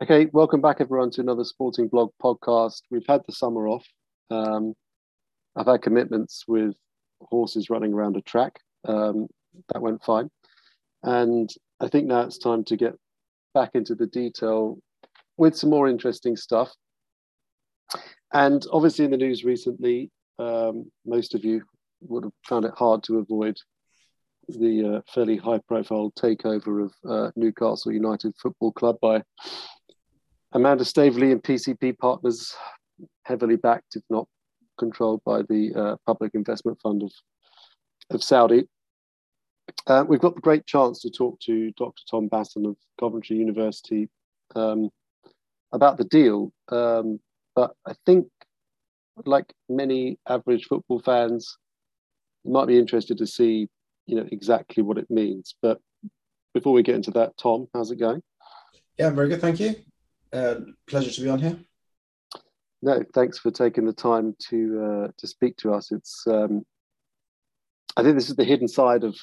Okay, welcome back everyone to another Sporting Blog podcast. We've had the summer off. Um, I've had commitments with horses running around a track. Um, that went fine. And I think now it's time to get back into the detail with some more interesting stuff. And obviously, in the news recently, um, most of you would have found it hard to avoid the uh, fairly high profile takeover of uh, Newcastle United Football Club by Amanda Staveley and PCP Partners, heavily backed, if not controlled by the uh, Public Investment Fund of, of Saudi. Uh, we've got the great chance to talk to Dr. Tom Bason of Coventry University um, about the deal. Um, but I think, like many average football fans, might be interested to see, you know, exactly what it means. But before we get into that, Tom, how's it going? Yeah, very good, thank you. Uh, pleasure to be on here. No, thanks for taking the time to uh, to speak to us. It's um, I think this is the hidden side of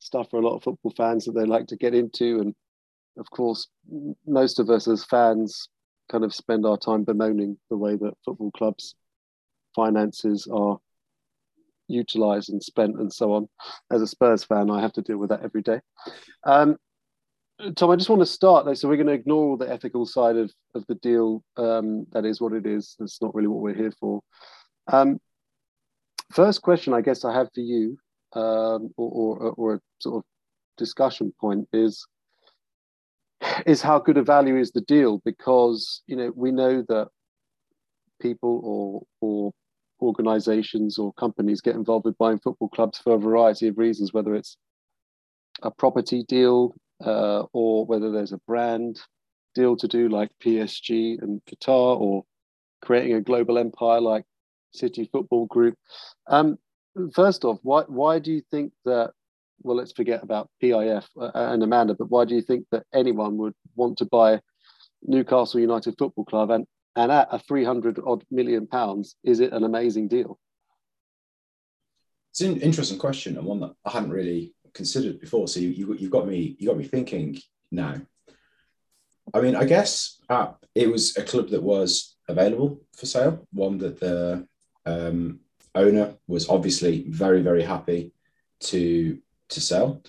stuff for a lot of football fans that they like to get into, and of course, most of us as fans kind of spend our time bemoaning the way that football clubs' finances are utilized and spent and so on. As a Spurs fan, I have to deal with that every day. Um, Tom, I just want to start though. So we're going to ignore all the ethical side of, of the deal. Um, that is what it is. That's not really what we're here for. Um, first question, I guess I have for you, um, or, or, or a sort of discussion point is is how good a value is the deal? Because you know we know that people or or organizations or companies get involved with buying football clubs for a variety of reasons, whether it's a property deal, uh, or whether there's a brand deal to do like PSG and Qatar, or creating a global empire like City Football Group. Um, first off, why why do you think that? Well, let's forget about PIF uh, and Amanda, but why do you think that anyone would want to buy Newcastle United Football Club and and at a 300 odd million pounds, is it an amazing deal? It's an interesting question and one that I hadn't really considered before. So you, you have got me you got me thinking now. I mean, I guess uh, it was a club that was available for sale, one that the um, owner was obviously very very happy to to sell.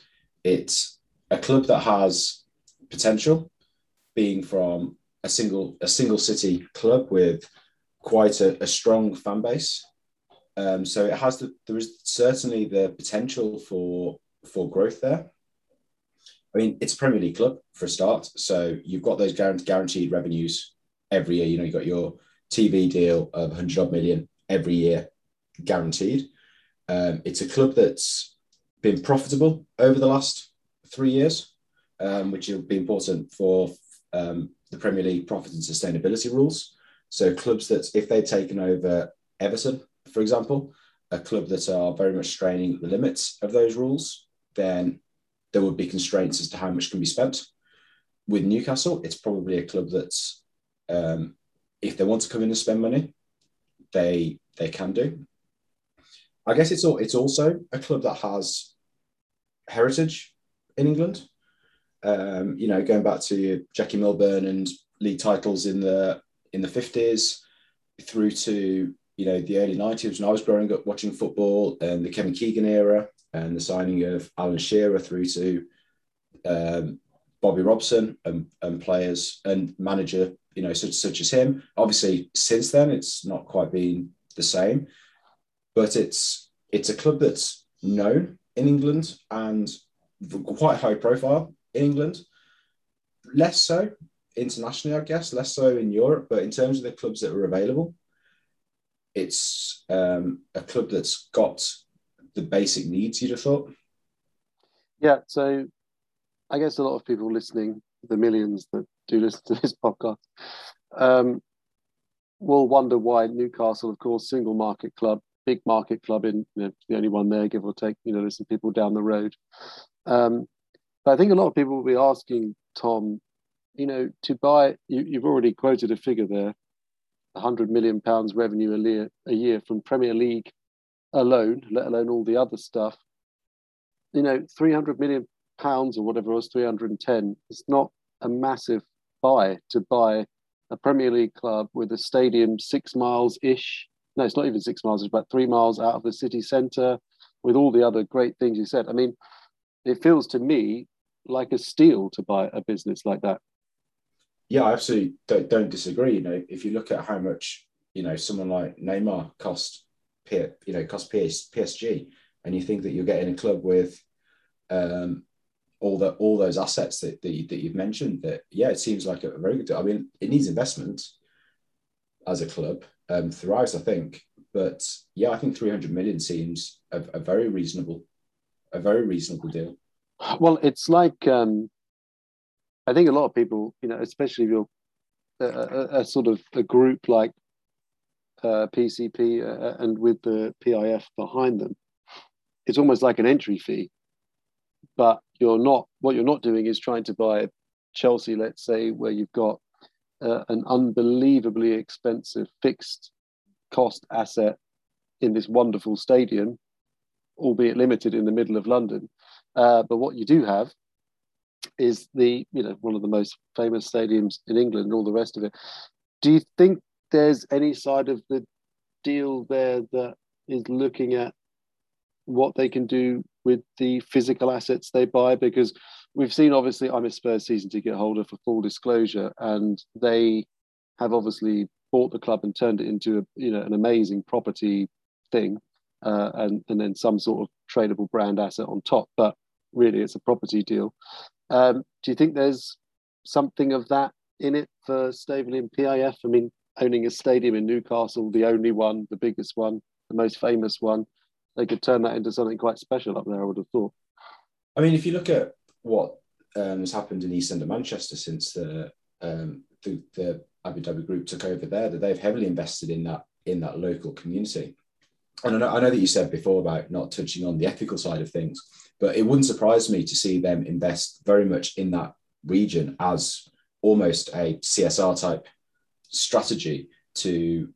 It's a club that has potential, being from a single a single city club with quite a, a strong fan base. Um, so it has the, there is certainly the potential for for growth there. I mean, it's a Premier League club for a start, so you've got those guaranteed revenues every year. You know, you've got your TV deal of 100 odd million every year, guaranteed. Um, it's a club that's been profitable over the last three years, um, which will be important for um, the Premier League profit and sustainability rules. So clubs that, if they'd taken over Everton, for example, a club that are very much straining the limits of those rules, then there would be constraints as to how much can be spent. With Newcastle, it's probably a club that's, um, if they want to come in and spend money, they they can do. I guess it's all, it's also a club that has heritage in England. Um, you know, going back to Jackie Milburn and league titles in the in the fifties, through to you know the early nineties when I was growing up watching football and the Kevin Keegan era, and the signing of Alan Shearer through to um, Bobby Robson and, and players and manager, you know, such, such as him. Obviously, since then, it's not quite been the same, but it's it's a club that's known in England and quite high profile in England. Less so internationally, I guess, less so in Europe, but in terms of the clubs that are available, it's um, a club that's got the basic needs you'd have thought? Yeah, so I guess a lot of people listening, the millions that do listen to this podcast, um, will wonder why Newcastle, of course, single market club, big market club, in you know, the only one there, give or take. You know, there's some people down the road. Um, but I think a lot of people will be asking Tom, you know, to buy. You, you've already quoted a figure there, 100 million pounds revenue a year, a year from Premier League alone, let alone all the other stuff, you know, 300 million pounds or whatever it was, 310, it's not a massive buy to buy a Premier League club with a stadium six miles ish. No, it's not even six miles, it's about three miles out of the city centre with all the other great things you said. I mean, it feels to me like a steal to buy a business like that. Yeah, I absolutely don't, don't disagree. You know, if you look at how much, you know, someone like Neymar cost, you know, cost PS, PSG, and you think that you're getting a club with um, all the all those assets that that, you, that you've mentioned, that yeah, it seems like a very good. Deal. I mean, it needs investment as a club um, throughout, I think. But yeah, I think 300 million seems a, a very reasonable, a very reasonable deal. Well, it's like um, I think a lot of people, you know, especially if you're a, a, a sort of a group like uh, PCP uh, and with the PIF behind them, it's almost like an entry fee. But you're not. What you're not doing is trying to buy Chelsea, let's say, where you've got uh, an unbelievably expensive fixed cost asset in this wonderful stadium, albeit limited in the middle of London. Uh, but what you do have is the you know one of the most famous stadiums in England and all the rest of it. Do you think there's any side of the deal there that is looking at what they can do with the physical assets they buy? Because we've seen obviously I'm a Spurs season ticket holder for full disclosure, and they have obviously bought the club and turned it into a you know an amazing property thing, uh, and and then some sort of tradable brand asset on top. But really, it's a property deal. Um, do you think there's something of that in it for Staveley and PIF? I mean, owning a stadium in Newcastle, the only one, the biggest one, the most famous one, they could turn that into something quite special up there. I would have thought. I mean, if you look at what um, has happened in East End of Manchester since the um, the, the Abu Dhabi Group took over there, that they've heavily invested in that in that local community. And I know, I know that you said before about not touching on the ethical side of things, but it wouldn't surprise me to see them invest very much in that region as almost a CSR type strategy to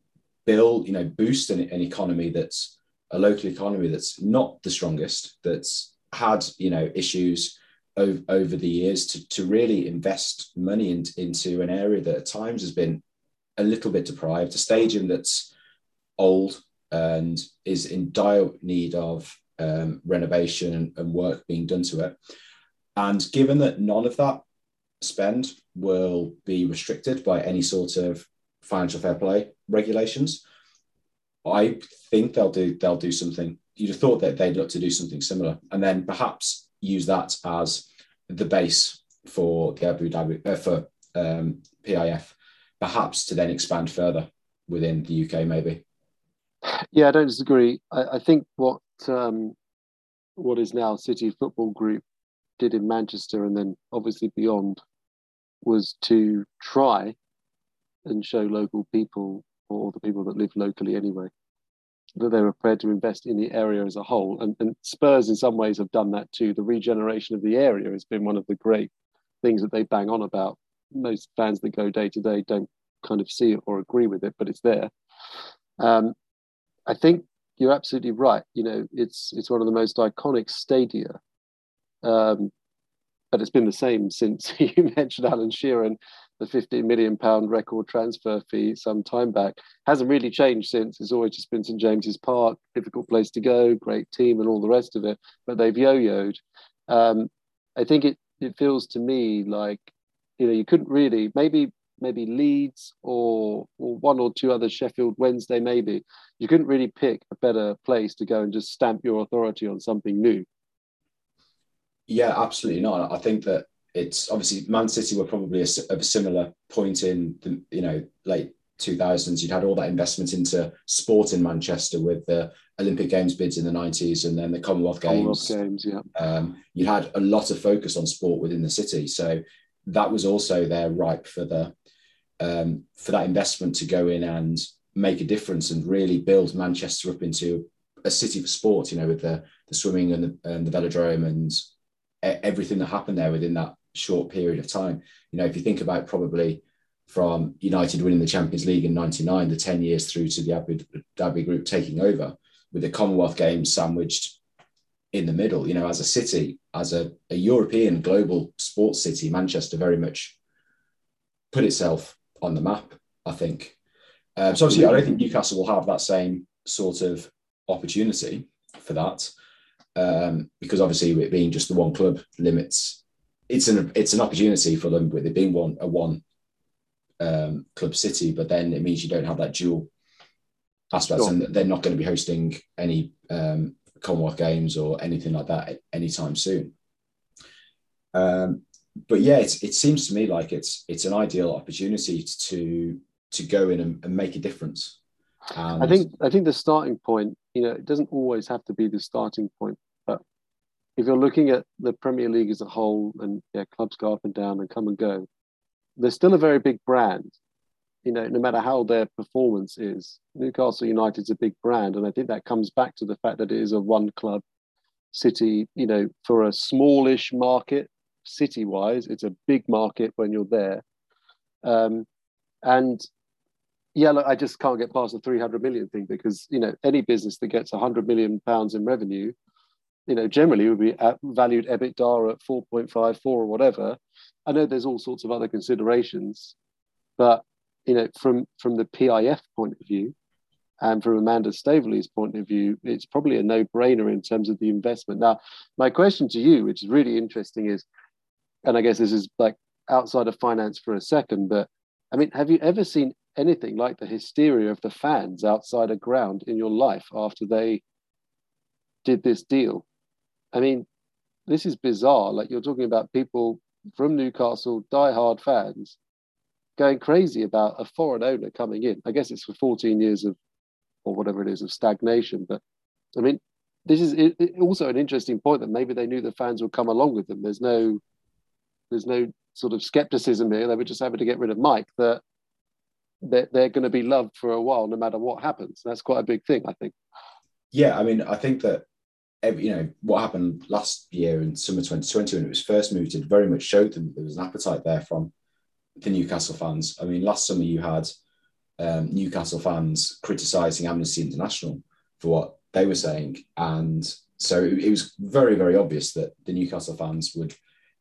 build, you know, boost an, an economy that's a local economy that's not the strongest, that's had, you know, issues over, over the years to, to really invest money in, into an area that at times has been a little bit deprived, a stadium that's old and is in dire need of um, renovation and, and work being done to it. And given that none of that spend will be restricted by any sort of financial fair play regulations, I think they'll do they'll do something. You'd have thought that they'd look to do something similar, and then perhaps use that as the base for the Abu Dhabi uh, for um, PIF, perhaps to then expand further within the UK, maybe. Yeah, I don't disagree. I, I think what um, what is now City Football Group did in Manchester and then obviously beyond was to try and show local people or the people that live locally anyway that they were prepared to invest in the area as a whole. And, and Spurs, in some ways, have done that too. The regeneration of the area has been one of the great things that they bang on about. Most fans that go day to day don't kind of see it or agree with it, but it's there. Um, I think you're absolutely right. You know, it's it's one of the most iconic stadia. Um, but it's been the same since you mentioned Alan Shearer the 15 million pound record transfer fee some time back hasn't really changed since. It's always just been St James's Park, difficult place to go, great team, and all the rest of it. But they've yo-yoed. Um, I think it it feels to me like you know you couldn't really maybe maybe Leeds or or one or two other Sheffield Wednesday maybe you couldn't really pick a better place to go and just stamp your authority on something new. Yeah, absolutely not. I think that it's obviously Man City were probably a, of a similar point in the you know late 2000s. You'd had all that investment into sport in Manchester with the Olympic Games bids in the 90s and then the Commonwealth Games. Commonwealth Games, yeah. Um, you had a lot of focus on sport within the city, so that was also there ripe for the um, for that investment to go in and make a difference and really build Manchester up into a city for sport. You know, with the the swimming and the, and the velodrome and everything that happened there within that short period of time. You know, if you think about probably from United winning the Champions League in 99, the 10 years through to the Abu Dhabi group taking over with the Commonwealth Games sandwiched in the middle, you know, as a city, as a, a European global sports city, Manchester very much put itself on the map. I think. Um, so obviously, I don't think Newcastle will have that same sort of opportunity for that um, because obviously it being just the one club limits. It's an it's an opportunity for them with it being one a one um, club city, but then it means you don't have that dual aspect, sure. and they're not going to be hosting any um, Commonwealth Games or anything like that anytime soon. Um, but yeah, it, it seems to me like it's it's an ideal opportunity to to go in and, and make a difference. And I think I think the starting point, you know, it doesn't always have to be the starting point, if you're looking at the Premier League as a whole, and yeah, clubs go up and down and come and go, they're still a very big brand. You know, no matter how their performance is, Newcastle United's a big brand, and I think that comes back to the fact that it is a one club city. You know, for a smallish market, city wise, it's a big market when you're there. Um, and yeah, look, I just can't get past the 300 million thing because, you know, any business that gets 100 million pounds in revenue, you know, generally would be at, valued EBITDA at 4.54 or whatever. I know there's all sorts of other considerations, but, you know, from, from the PIF point of view, and from Amanda Staveley's point of view, it's probably a no-brainer in terms of the investment. Now, my question to you, which is really interesting, is and I guess this is like outside of finance for a second, but I mean, have you ever seen anything like the hysteria of the fans outside a ground in your life after they did this deal? I mean, this is bizarre. Like you're talking about people from Newcastle, die-hard fans, going crazy about a foreign owner coming in. I guess it's for 14 years of, or whatever it is, of stagnation. But I mean, this is it, it also an interesting point that maybe they knew the fans would come along with them. There's no there's no sort of skepticism here. They were just having to get rid of Mike. That they're, they're going to be loved for a while, no matter what happens. That's quite a big thing, I think. Yeah, I mean, I think that every, you know what happened last year in summer 2020 when it was first mooted very much showed them that there was an appetite there from the Newcastle fans. I mean, last summer you had um, Newcastle fans criticising Amnesty International for what they were saying, and so it, it was very, very obvious that the Newcastle fans would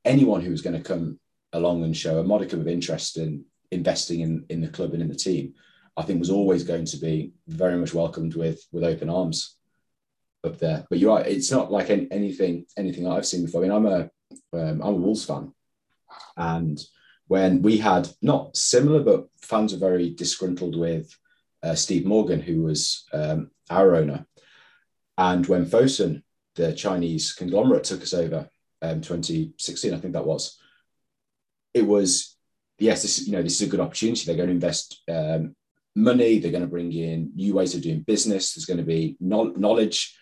anyone who was going to come along and show a modicum of interest in investing in, in the club and in the team, I think was always going to be very much welcomed with with open arms up there. But you're right; it's not like any, anything anything I've seen before. I mean, I'm a am um, a Wolves fan, and when we had not similar, but fans were very disgruntled with uh, Steve Morgan, who was um, our owner, and when Fosun, the Chinese conglomerate, took us over, um, 2016, I think that was. It was yes, this you know this is a good opportunity. They're going to invest um, money. They're going to bring in new ways of doing business. There's going to be knowledge,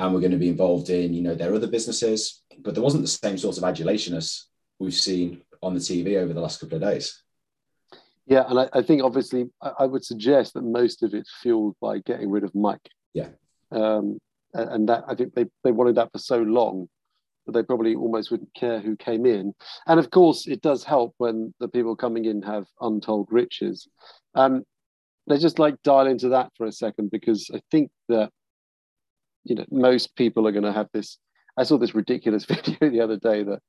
and we're going to be involved in you know their other businesses. But there wasn't the same sort of adulation as we've seen on the TV over the last couple of days. Yeah, and I, I think obviously I, I, would suggest that most of it's fueled by getting rid of Mike. Yeah. Um, and that I think they, they wanted that for so long that they probably almost wouldn't care who came in. And of course, it does help when the people coming in have untold riches. Um, let's just like dial into that for a second because I think that you know most people are going to have this. I saw this ridiculous video the other day that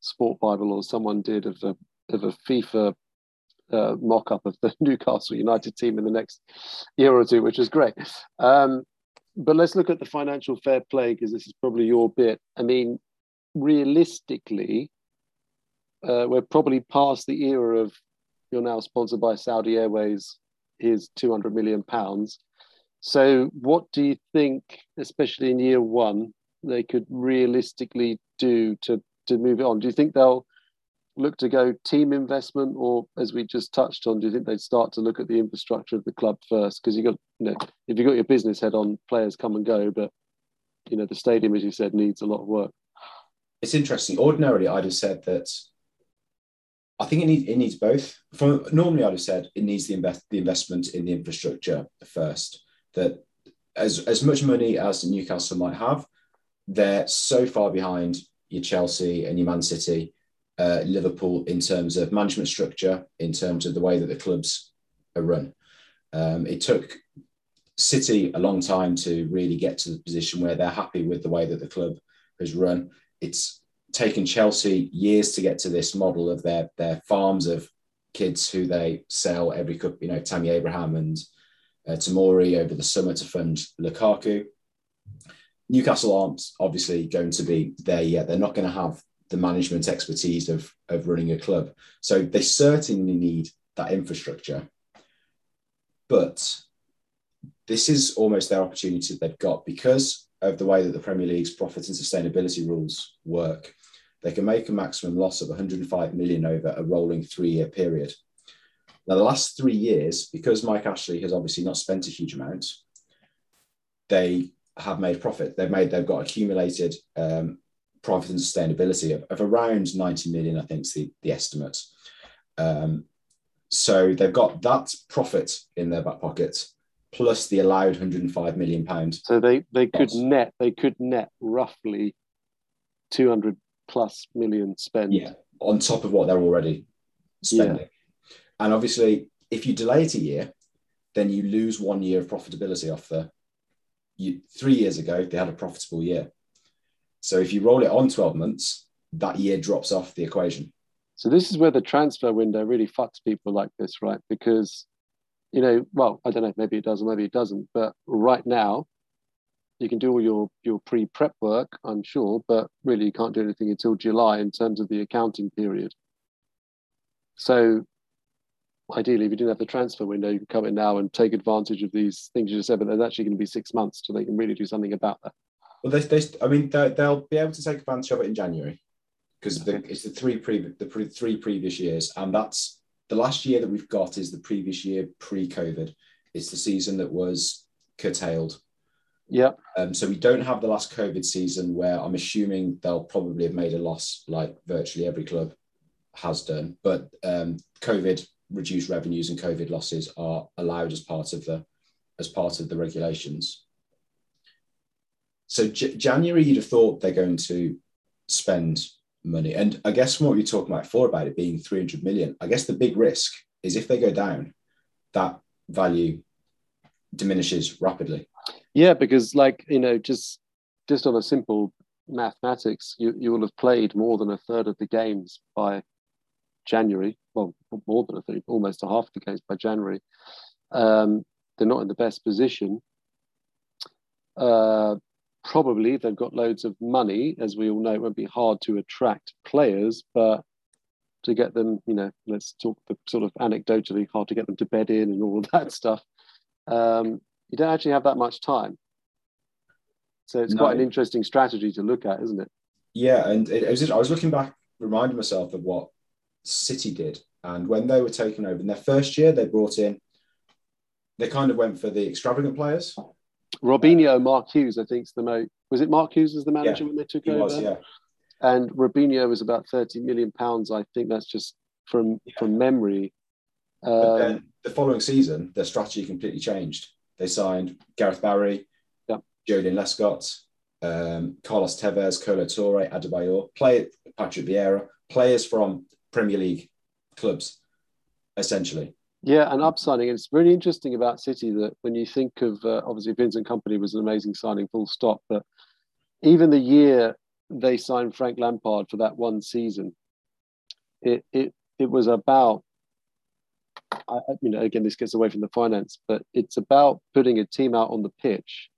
Sport Bible or someone did of a of a FIFA uh, mock up of the Newcastle United team in the next year or two, which is great. Um, but let's look at the financial fair play because this is probably your bit. I mean, realistically, uh, we're probably past the era of you're now sponsored by Saudi Airways. Here's 200 million pounds. So, what do you think, especially in year one, they could realistically do to to move it on? Do you think they'll look to go team investment, or as we just touched on, do you think they'd start to look at the infrastructure of the club first? Because you got, you know, if you got your business head on, players come and go, but you know the stadium, as you said, needs a lot of work it's interesting. Ordinarily, I'd have said that. I think it, need, it needs both. From normally, I'd have said it needs the invest the investment in the infrastructure first. That as as much money as Newcastle might have, they're so far behind your Chelsea and your Man City, uh, Liverpool in terms of management structure, in terms of the way that the clubs are run. Um, it took City a long time to really get to the position where they're happy with the way that the club has run it's taken Chelsea years to get to this model of their their farms of kids who they sell every cup, you know, Tammy Abraham and uh, Tomori over the summer to fund Lukaku. Newcastle aren't obviously going to be there yet. They're not going to have the management expertise of, of running a club. So they certainly need that infrastructure. But this is almost their opportunity they've got because of the way that the Premier League's profit and sustainability rules work. They can make a maximum loss of 105 million over a rolling three year period. Now, the last three years, because Mike Ashley has obviously not spent a huge amount, they have made profit. They've made, they've got accumulated um, profit and sustainability of, of, around 90 million, I think is the, the estimate. Um, so they've got that profit in their back pocket plus the allowed 105 million pound. So they they could net they could net roughly 200 plus million spent. Yeah, on top of what they're already spending. Yeah. And obviously, if you delay it a year, then you lose one year of profitability off the. You, three years ago, they had a profitable year. So if you roll it on 12 months, that year drops off the equation. So this is where the transfer window really fucks people like this, right? Because, you know, well, I don't know, maybe it does or maybe it doesn't, but right now, you can do all your your pre-prep work, I'm sure, but really you can't do anything until July in terms of the accounting period. So ideally, if you didn't have the transfer window, you could come in now and take advantage of these things you just said, but there's actually going to be six months till they can really do something about that. Well, they, they I mean, they'll be able to take advantage of it in January because okay. it's the three pre the pre, three previous years, and that's the last year that we've got is the previous year pre-COVID. It's the season that was curtailed. Yeah. Um, so we don't have the last COVID season where I'm assuming they'll probably have made a loss like virtually every club has done. But um, COVID reduced revenues and COVID losses are allowed as part of the as part of the regulations. So J- January, you'd have thought they're going to spend money, and I guess from what are talking about before about it being 300 million. I guess the big risk is if they go down, that value diminishes rapidly. Yeah, because like you know, just just on a simple mathematics, you you will have played more than a third of the games by January. Well, more than a third, almost a half the games by January. Um, they're not in the best position. Uh, probably they've got loads of money, as we all know. It won't be hard to attract players, but to get them, you know, let's talk the sort of anecdotally hard to get them to bed in and all of that stuff. Um, you don't actually have that much time. So it's no. quite an interesting strategy to look at, isn't it? Yeah, and it, it was, I was looking back, reminding myself of what City did, and when they were taken over in their first year, they brought in, they kind of went for the extravagant players. Robinho, Mark Hughes, I think, is the most. Was it Mark Hughes as the manager yeah, when they took over? Was, yeah. And Robinho was about thirty million pounds. I think that's just from yeah. from memory. But then um, the following season, their strategy completely changed. They signed Gareth Barry, yeah. Lescott, um, Carlos Tevez, Kolo Touré, Adebayor, play Patrick Vieira, players from Premier League clubs, essentially. Yeah, and upsigning. It's really interesting about City that when you think of uh, obviously Vincent Kompany was an amazing signing, full stop. But even the year they signed Frank Lampard for that one season, it it it was about I, you know, again, this gets away from the finance, but it's about putting a team out on the pitch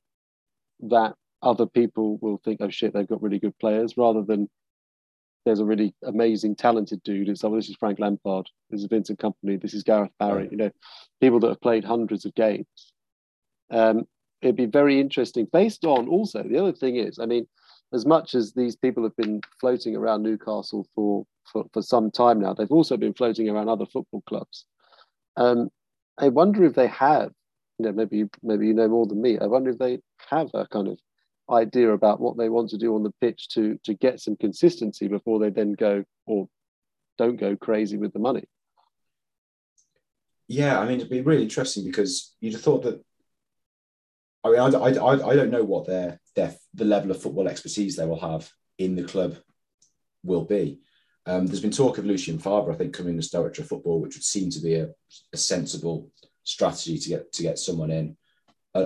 that other people will think, oh shit, they've got really good players, rather than there's a really amazing, talented dude. It's like, this is Frank Lampard, this is Vincent Kompany, this is Gareth Barry, you know, people that have played hundreds of games. Um, it'd be very interesting based on also the other thing is, I mean, as much as these people have been floating around Newcastle for, for, for some time now, they've also been floating around other football clubs. Um, I wonder if they have, you know, maybe maybe you know more than me. I wonder if they have a kind of idea about what they want to do on the pitch to to get some consistency before they then go or don't go crazy with the money. Yeah, I mean, it'd be really interesting because you'd have thought that. I mean, I, I, I don't know what their, their the level of football expertise they will have in the club will be. Um, there's been talk of Lucien Favre, I think, coming as director of football, which would seem to be a, a sensible strategy to get to get someone in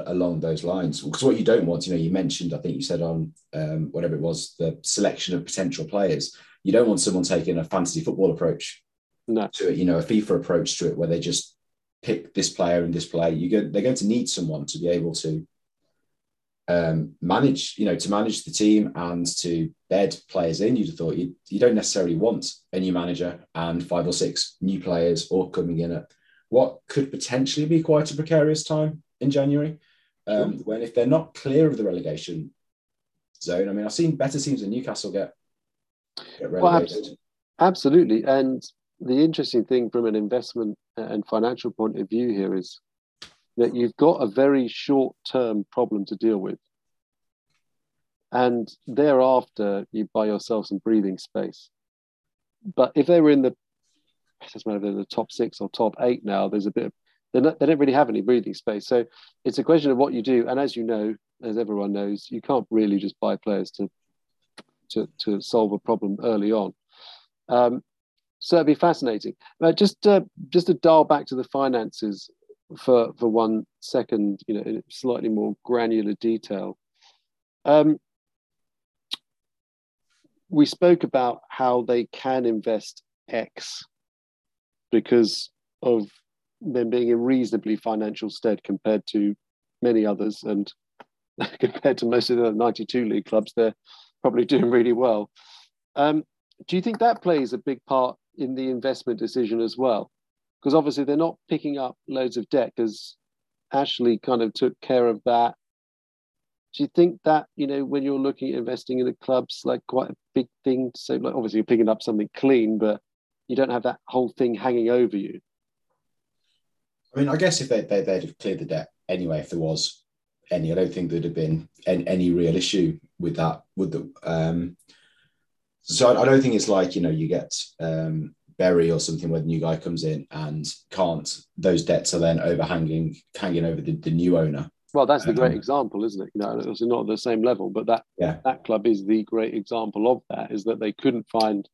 along those lines. Because what you don't want, you know, you mentioned, I think you said on um, whatever it was, the selection of potential players. You don't want someone taking a fantasy football approach no. to it, you know, a FIFA approach to it where they just pick this player and this player. You go, they're going to need someone to be able to um, manage, you know, to manage the team and to bed players in. You'd have thought you, you don't necessarily want a new manager and five or six new players all coming in at what could potentially be quite a precarious time in January. Um, sure. When if they're not clear of the relegation zone, I mean, I've seen better teams than Newcastle get, get relegated. Well, absolutely. And the interesting thing from an investment and financial point of view here is that you've got a very short term problem to deal with. And thereafter, you buy yourself some breathing space. But if they were in the, it doesn't matter if they're the top six or top eight now, there's a bit of, not, they don't really have any breathing space. So it's a question of what you do. And as you know, as everyone knows, you can't really just buy players to, to, to solve a problem early on. Um, so it'd be fascinating. Uh, just uh, just to dial back to the finances for for one second, you know, in slightly more granular detail. Um, we spoke about how they can invest X because of them being in reasonably financial stead compared to many others, and compared to most of the 92 league clubs, they're probably doing really well. Um, do you think that plays a big part in the investment decision as well? because obviously they're not picking up loads of debt because Ashley kind of took care of that. Do you think that you know when you're looking at investing in the clubs, like quite a big thing so? Like obviously you're picking up something clean, but you don't have that whole thing hanging over you. I mean, I guess if they, they they'd have cleared the debt anyway, if there was any, I don't think there'd have been any, any real issue with that. With the um, so I, don't think it's like you know you get um Bury or something where the new guy comes in and can't, those debts are then overhanging, hanging over the, the new owner. Well, that's the great um, example, isn't it? You know, it's not at the same level, but that yeah. that club is the great example of that. Is that they couldn't find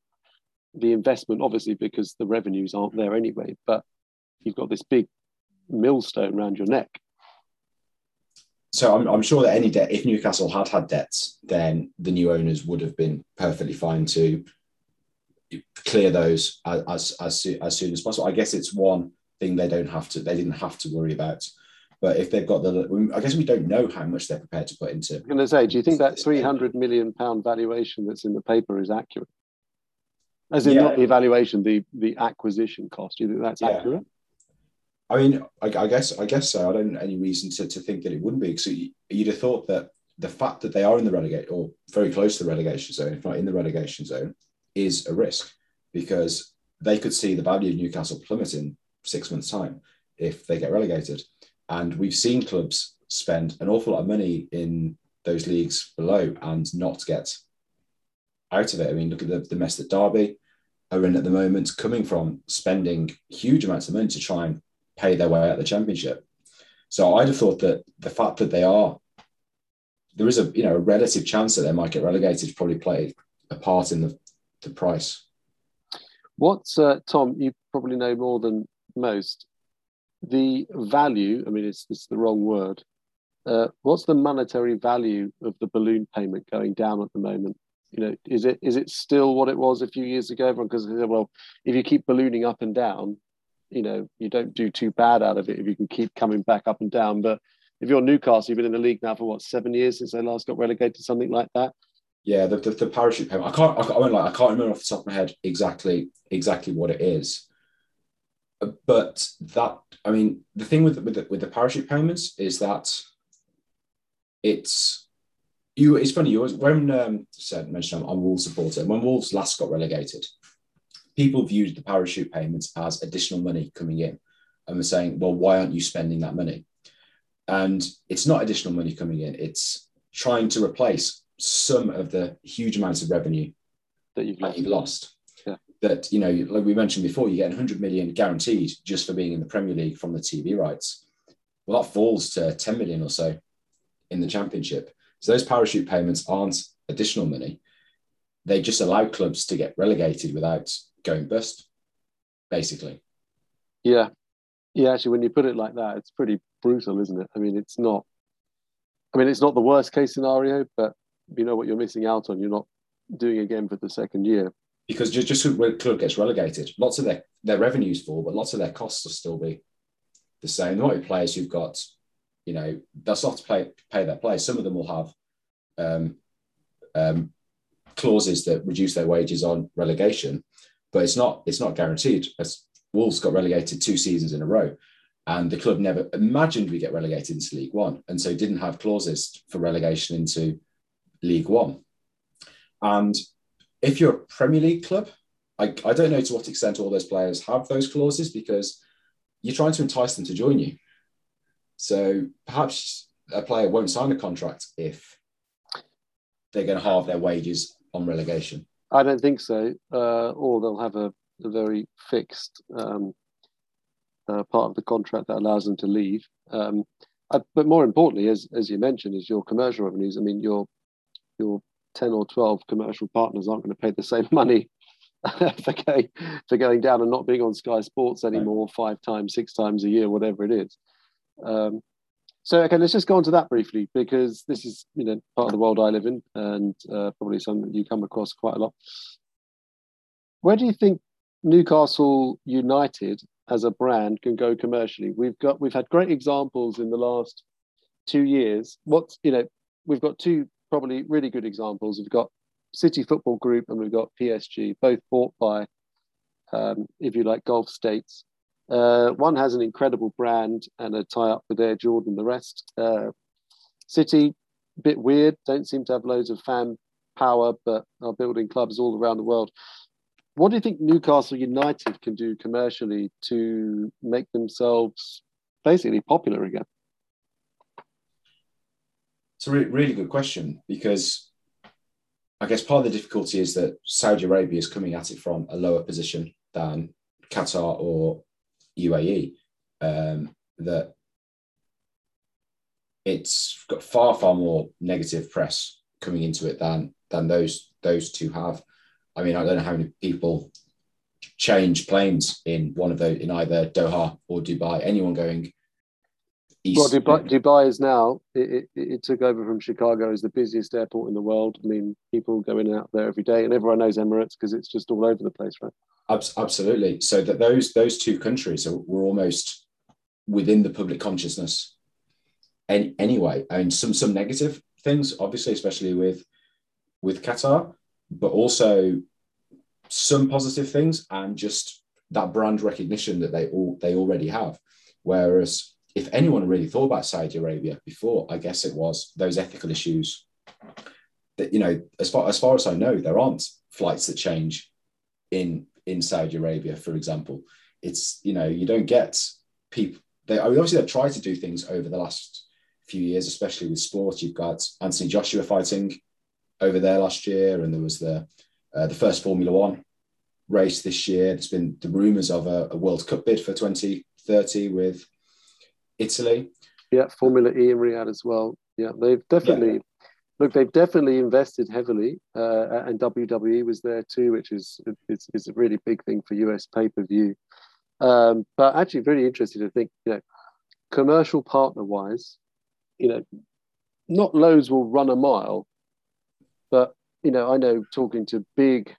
the investment, obviously, because the revenues aren't there anyway. But you've got this big millstone around your neck. So I'm, I'm sure that any debt, if Newcastle had had debts, then the new owners would have been perfectly fine to clear those as, as, as, as soon as possible. I guess it's one thing they don't have to, they didn't have to worry about. But if they've got the, I guess we don't know how much they're prepared to put into. I'm going to say, do you think that 300 million pound valuation that's in the paper is accurate? As in yeah. not the evaluation, the the acquisition cost. Do you think that's yeah. accurate? I mean, I, I, guess I guess so. I don't any reason to, to think that it wouldn't be. So you, you'd have thought that the fact that they are in the relegate or very close to the relegation zone, if not in the relegation zone, is a risk because they could see the value of Newcastle plummet in six months' time if they get relegated. And we've seen clubs spend an awful lot of money in those leagues below and not get out of it. I mean, look at the, the mess that Derby are in at the moment, coming from spending huge amounts of money to try and pay their way out of the championship. So I'd have thought that the fact that they are, there is a you know a relative chance that they might get relegated, probably played a part in the the price. What's uh, Tom? You probably know more than most. The value. I mean, it's it's the wrong word. Uh, what's the monetary value of the balloon payment going down at the moment? You know, is it is it still what it was a few years ago? Because well, if you keep ballooning up and down, you know, you don't do too bad out of it if you can keep coming back up and down. But if you're Newcastle, you've been in the league now for what seven years since they last got relegated, something like that yeah, the, the, the, parachute payment. I can't. I, I won't lie. I can't remember off the top of my head exactly exactly what it is. But that, I mean, the thing with with the, with the parachute payments is that it's you. It's funny. You always, when um, said mentioned I'm, I'm Wolves supporter. When Wolves last got relegated, people viewed the parachute payments as additional money coming in, and were saying, "Well, why aren't you spending that money?" And it's not additional money coming in. It's trying to replace some of the huge amounts of revenue that you've lost. You've lost. Yeah. That you know, like we mentioned before, you get 100 million guaranteed just for being in the Premier League from the TV rights. Well, that falls to 10 million or so in the Championship. So those parachute payments aren't additional money. They just allow clubs to get relegated without going bust, basically. Yeah. Yeah, actually, when you put it like that, it's pretty brutal, isn't it? I mean, it's not. I mean, it's not the worst case scenario, but you know what you're missing out on. You're not doing again for the second year. because just, just when club gets relegated, lots of their, their revenues fall, but lots of their costs will still be the same. Might be players who've got, you know, they'll still have to pay, pay their players. Some of them will have um, um, clauses that reduce their wages on relegation, but it's not it's not guaranteed. As Wolves got relegated two seasons in a row, and the club never imagined we get relegated into League One, and so didn't have clauses for relegation into League One. And if you're a Premier League club, I, I don't know to what extent all those players have those clauses because you're trying to entice them to join you. So perhaps a player won't sign a contract if they're going to halve their wages on relegation. I don't think so. Uh, or they'll have a, a very fixed um, uh, part of the contract that allows them to leave. Um, uh, but more importantly, as as you mentioned, is your commercial revenues. I mean, your your ten or twelve commercial partners aren't going to pay the same money for going for going down and not being on Sky Sports anymore right. five times, six times a year, whatever it is. Um, so okay, let's just go on to that briefly because this is you know part of the world I live in and uh, probably something you come across quite a lot. Where do you think Newcastle United as a brand can go commercially? We've got we've had great examples in the last two years. What's you know we've got two probably really good examples. We've got City Football Group and we've got PSG, both bought by, um, if you like, Gulf states. Uh, one has an incredible brand and a tie up with Air Jordan. The rest, uh, City, a bit weird. Don't seem to have loads of fan power, but are building clubs all around the world. What do you think Newcastle United can do commercially to make themselves basically popular again? It's a really good question because I guess part of the difficulty is that Saudi Arabia is coming at it from a lower position than Qatar or UAE um, that it's got far far more negative press coming into it than than those those two have. I mean, I don't know how many people change planes in one of those in either Doha or Dubai. Anyone going east. Well, Dubai, Dubai is now it, it, it, took over from Chicago as the busiest airport in the world. I mean, people go in and out there every day, and everyone knows Emirates because it's just all over the place, right? Absolutely. So that those those two countries are, were almost within the public consciousness. Any, anyway, I and some some negative things, obviously, especially with with Qatar, but also some positive things and just that brand recognition that they all they already have. Whereas if anyone really thought about Saudi Arabia before, I guess it was those ethical issues. That you know, as far as far as I know, there aren't flights that change in in Saudi Arabia, for example. It's, you know, you don't get people, they I mean, obviously they've tried to do things over the last few years, especially with sport. You've got Anthony Joshua fighting over there last year, and there was the uh, the first Formula One race this year. There's been the rumours of a, a, World Cup bid for 2030 with Italy. Yeah, Formula E in Riyadh as well. Yeah, they've definitely yeah look, they've definitely invested heavily, uh, and WWE was there too, which is, is, is a really big thing for US pay per view. Um, but actually, really interesting to think, you know, commercial partner wise, you know, not loads will run a mile, but you know, I know talking to big,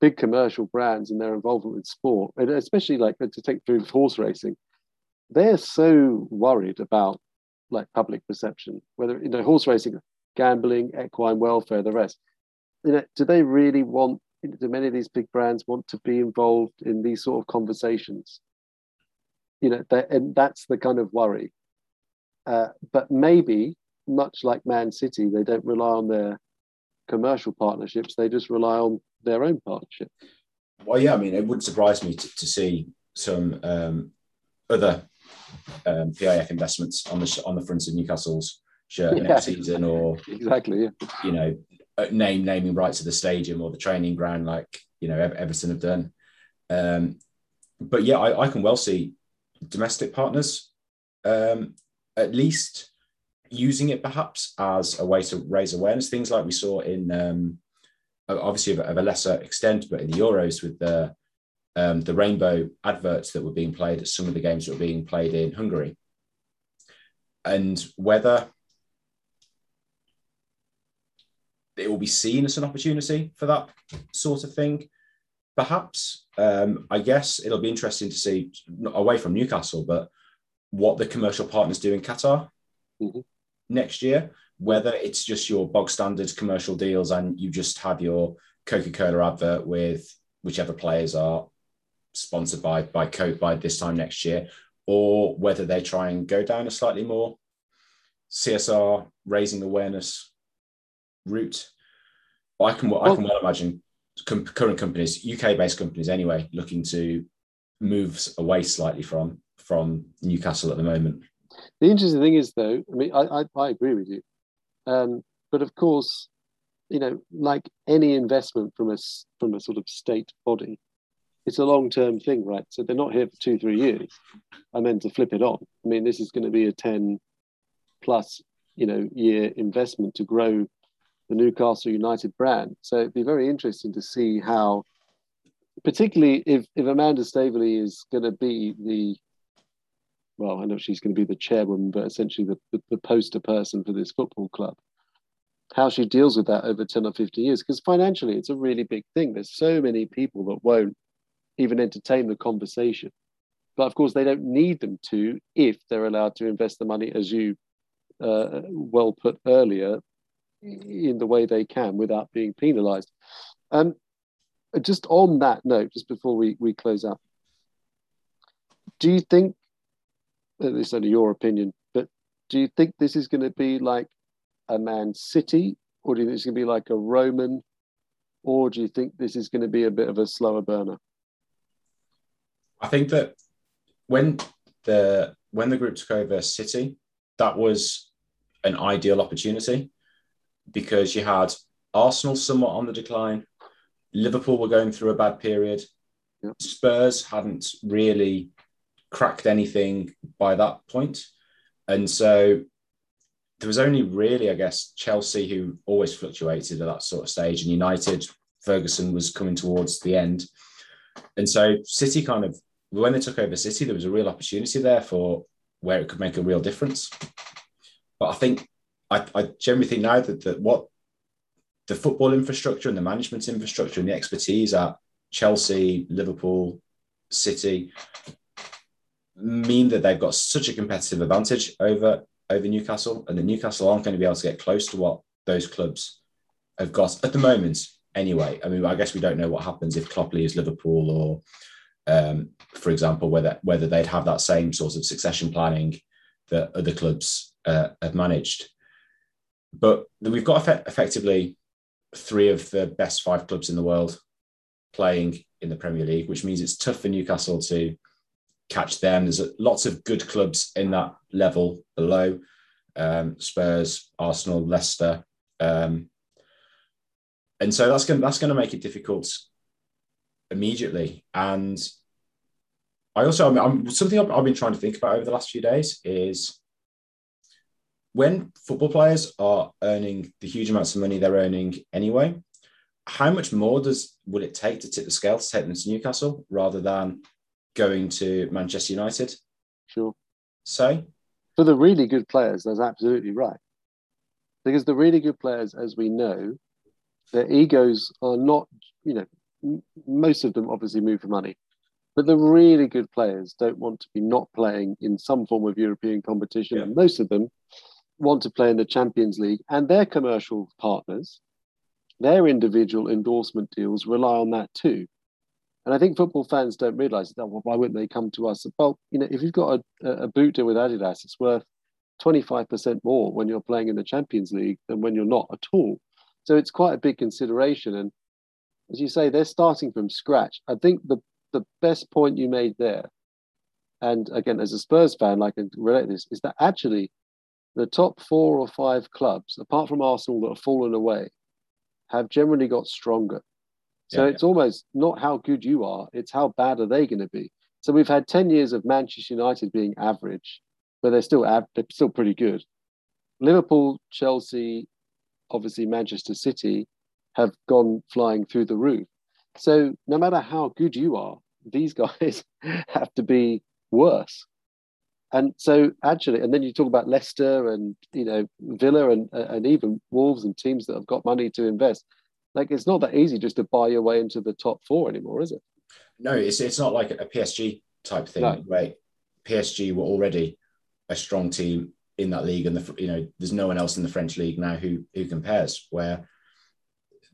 big commercial brands and their involvement with sport, and especially like to take through horse racing, they're so worried about like public perception, whether you know horse racing gambling, equine welfare, the rest. You know, do they really want? Do many of these big brands want to be involved in these sort of conversations? You know, that, and that's the kind of worry. Uh, but maybe, much like Man City, they don't rely on their commercial partnerships; they just rely on their own partnership. Well, yeah, I mean, it wouldn't surprise me to, to see some um, other um, PIF investments on the on the front of Newcastle's shirt yeah. next season, or exactly, yeah. you know, uh, name naming rights to the stadium or the training ground, like you know Everton have done. Um, but yeah, I, I, can well see domestic partners um, at least using it perhaps as a way to raise awareness. Things like we saw in um, obviously of, of, a lesser extent, but in the Euros with the um, the rainbow adverts that were being played at some of the games that were being played in Hungary. And whether it will be seen as an opportunity for that sort of thing. Perhaps, um, I guess it'll be interesting to see away from Newcastle, but what the commercial partners do in Qatar mm-hmm. next year. Whether it's just your bog standard commercial deals and you just have your Coca Cola advert with whichever players are sponsored by by Coke by this time next year, or whether they try and go down a slightly more CSR raising awareness route. I can I can well imagine com- current companies, UK based companies anyway, looking to move away slightly from from Newcastle at the moment. The interesting thing is, though, I mean, I I, I agree with you, um, but of course, you know, like any investment from a from a sort of state body, it's a long term thing, right? So they're not here for two three years, and then to flip it on. I mean, this is going to be a ten plus, you know, year investment to grow the Newcastle United brand. So it'd be very interesting to see how, particularly if, if Amanda Staveley is going to be the, well, I know she's going to be the chairwoman, but essentially the, the, the poster person for this football club, how she deals with that over 10 or 15 years. Because financially, it's a really big thing. There's so many people that won't even entertain the conversation. But of course, they don't need them to if they're allowed to invest the money, as you uh, well put earlier, in the way they can without being penalized. Um, just on that note, just before we, we close up, do you think, this is only your opinion, but do you think this is going to be like a Man City, or do you think it's going to be like a Roman, or do you think this is going to be a bit of a slower burner? I think that when the when the group took over City, that was an ideal opportunity because you had Arsenal somewhat on the decline, Liverpool were going through a bad period. Spurs hadn't really cracked anything by that point. And so there was only really, I guess, Chelsea who always fluctuated at that sort of stage, and United, Ferguson was coming towards the end. And so City kind of, when they took over City, there was a real opportunity there for where it could make a real difference. But I think I, I generally think now that, that what the football infrastructure and the management infrastructure and the expertise at Chelsea, Liverpool, City mean that they've got such a competitive advantage over over Newcastle, and the Newcastle aren't going to be able to get close to what those clubs have got at the moment. Anyway, I mean, I guess we don't know what happens if Klopp leaves Liverpool, or, um, for example, whether whether they'd have that same sort of succession planning that other clubs uh, have managed. But we've got effectively three of the best five clubs in the world playing in the Premier League, which means it's tough for Newcastle to catch them. There's lots of good clubs in that level below um, Spurs, Arsenal, Leicester. Um, and so that's going that's going to make it difficult immediately. And I also, I'm, I'm something I've, I've been trying to think about over the last few days is when football players are earning the huge amounts of money they're earning anyway, how much more does will it take to tip the scale to take them to Newcastle rather than going to Manchester United? Sure. Say for the really good players, that's absolutely right. Because the really good players, as we know, their egos are not, you know, most of them obviously move for money, but the really good players don't want to be not playing in some form of European competition. Yeah. And most of them want to play in the Champions League, and their commercial partners, their individual endorsement deals rely on that too. And I think football fans don't realise that. Well, why wouldn't they come to us? Well, you know, if you've got a, a boot deal with Adidas, it's worth 25% more when you're playing in the Champions League than when you're not at all. So it's quite a big consideration. And as you say, they're starting from scratch. I think the, the best point you made there, and again, as a Spurs fan, I can relate this, is that actually the top four or five clubs, apart from Arsenal that have fallen away, have generally got stronger. So yeah, it's yeah. almost not how good you are, it's how bad are they going to be. So we've had 10 years of Manchester United being average, but they're still av- they're still pretty good. Liverpool, Chelsea, obviously Manchester City have gone flying through the roof. So no matter how good you are, these guys have to be worse. And so actually, and then you talk about Leicester and you know Villa and and even Wolves and teams that have got money to invest. Like it's not that easy just to buy your way into the top four anymore, is it? No, it's it's not like a PSG type thing, no. right? PSG were already a strong team in that league, and the you know there's no one else in the French league now who who compares. Where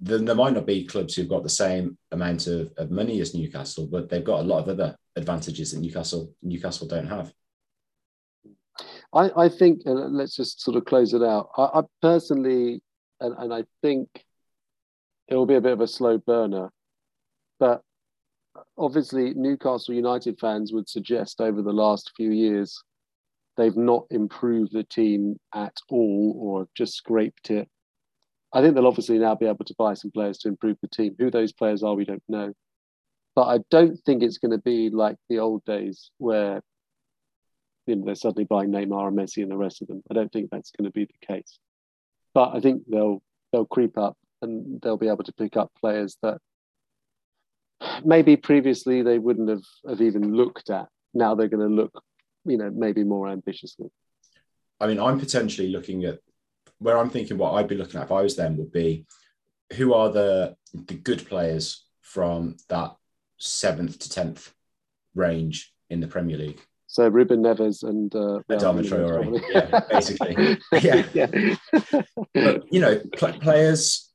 there, there might not be clubs who've got the same amount of, of money as Newcastle, but they've got a lot of other advantages that Newcastle Newcastle don't have. I, I think, and let's just sort of close it out. I, I personally, and, and I think it will be a bit of a slow burner, but obviously Newcastle United fans would suggest over the last few years they've not improved the team at all or just scraped it. I think they'll obviously now be able to buy some players to improve the team. Who those players are, we don't know. But I don't think it's going to be like the old days where you know, they're suddenly buying Neymar and Messi and the rest of them. I don't think that's going to be the case. But I think they'll they'll creep up and they'll be able to pick up players that maybe previously they wouldn't have, have even looked at. Now they're going to look, you know, maybe more ambitiously. I mean, I'm potentially looking at where I'm thinking what I'd be looking at if I was them would be who are the the good players from that seventh to tenth range in the Premier League. So Ruben Neves and uh, Adama Traore, yeah, basically, yeah. yeah. but, you know, pl- players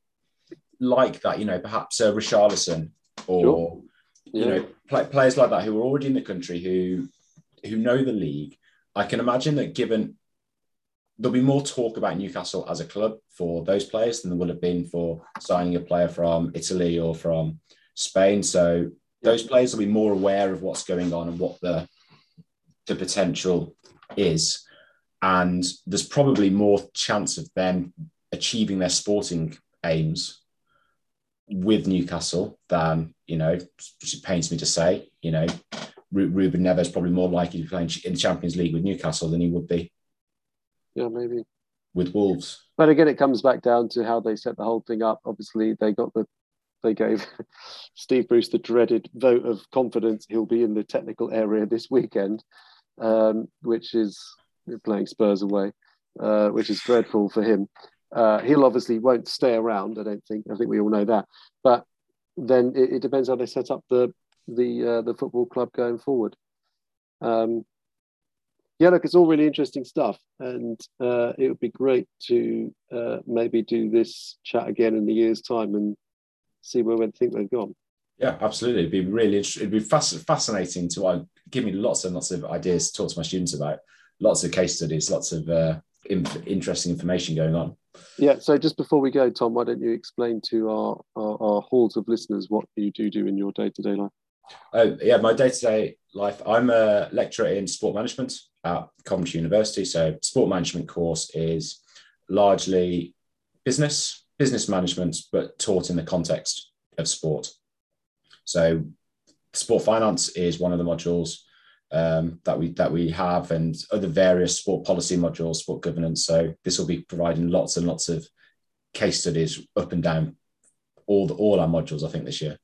like that, you know, perhaps uh, Richarlison or sure. yeah. you know, pl- players like that who are already in the country who who know the league. I can imagine that given there'll be more talk about Newcastle as a club for those players than there would have been for signing a player from Italy or from Spain. So those players will be more aware of what's going on and what the the potential is. And there's probably more chance of them achieving their sporting aims with Newcastle than, you know, which it pains me to say, you know, Ruben Neves probably more likely to be playing in the Champions League with Newcastle than he would be. Yeah, maybe. With Wolves. But again, it comes back down to how they set the whole thing up. Obviously, they got the they gave Steve Bruce the dreaded vote of confidence he'll be in the technical area this weekend um, which is playing Spurs away, uh, which is dreadful for him. Uh, he'll obviously won't stay around. I don't think. I think we all know that. But then it, it depends how they set up the the uh, the football club going forward. Um, yeah, look, it's all really interesting stuff, and uh, it would be great to uh, maybe do this chat again in the year's time and see where we think they've gone. Yeah, absolutely. It'd be really it'd be fascinating to uh, give me lots and lots of ideas to talk to my students about. Lots of case studies, lots of uh, interesting information going on. Yeah. So just before we go, Tom, why don't you explain to our our, our halls of listeners what you do do in your day to day life? Oh yeah, my day to day life. I'm a lecturer in sport management at Coventry University. So sport management course is largely business business management, but taught in the context of sport. So sport finance is one of the modules um, that we that we have, and other various sport policy modules, sport governance. So this will be providing lots and lots of case studies up and down all the, all our modules. I think this year.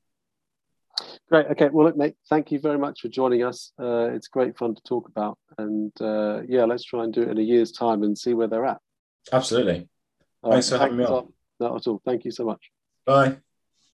Great. Okay. Well, look, mate. Thank you very much for joining us. Uh, it's great fun to talk about, and uh, yeah, let's try and do it in a year's time and see where they're at. Absolutely. All Thanks right, for having me on. Not at all. Thank you so much. Bye.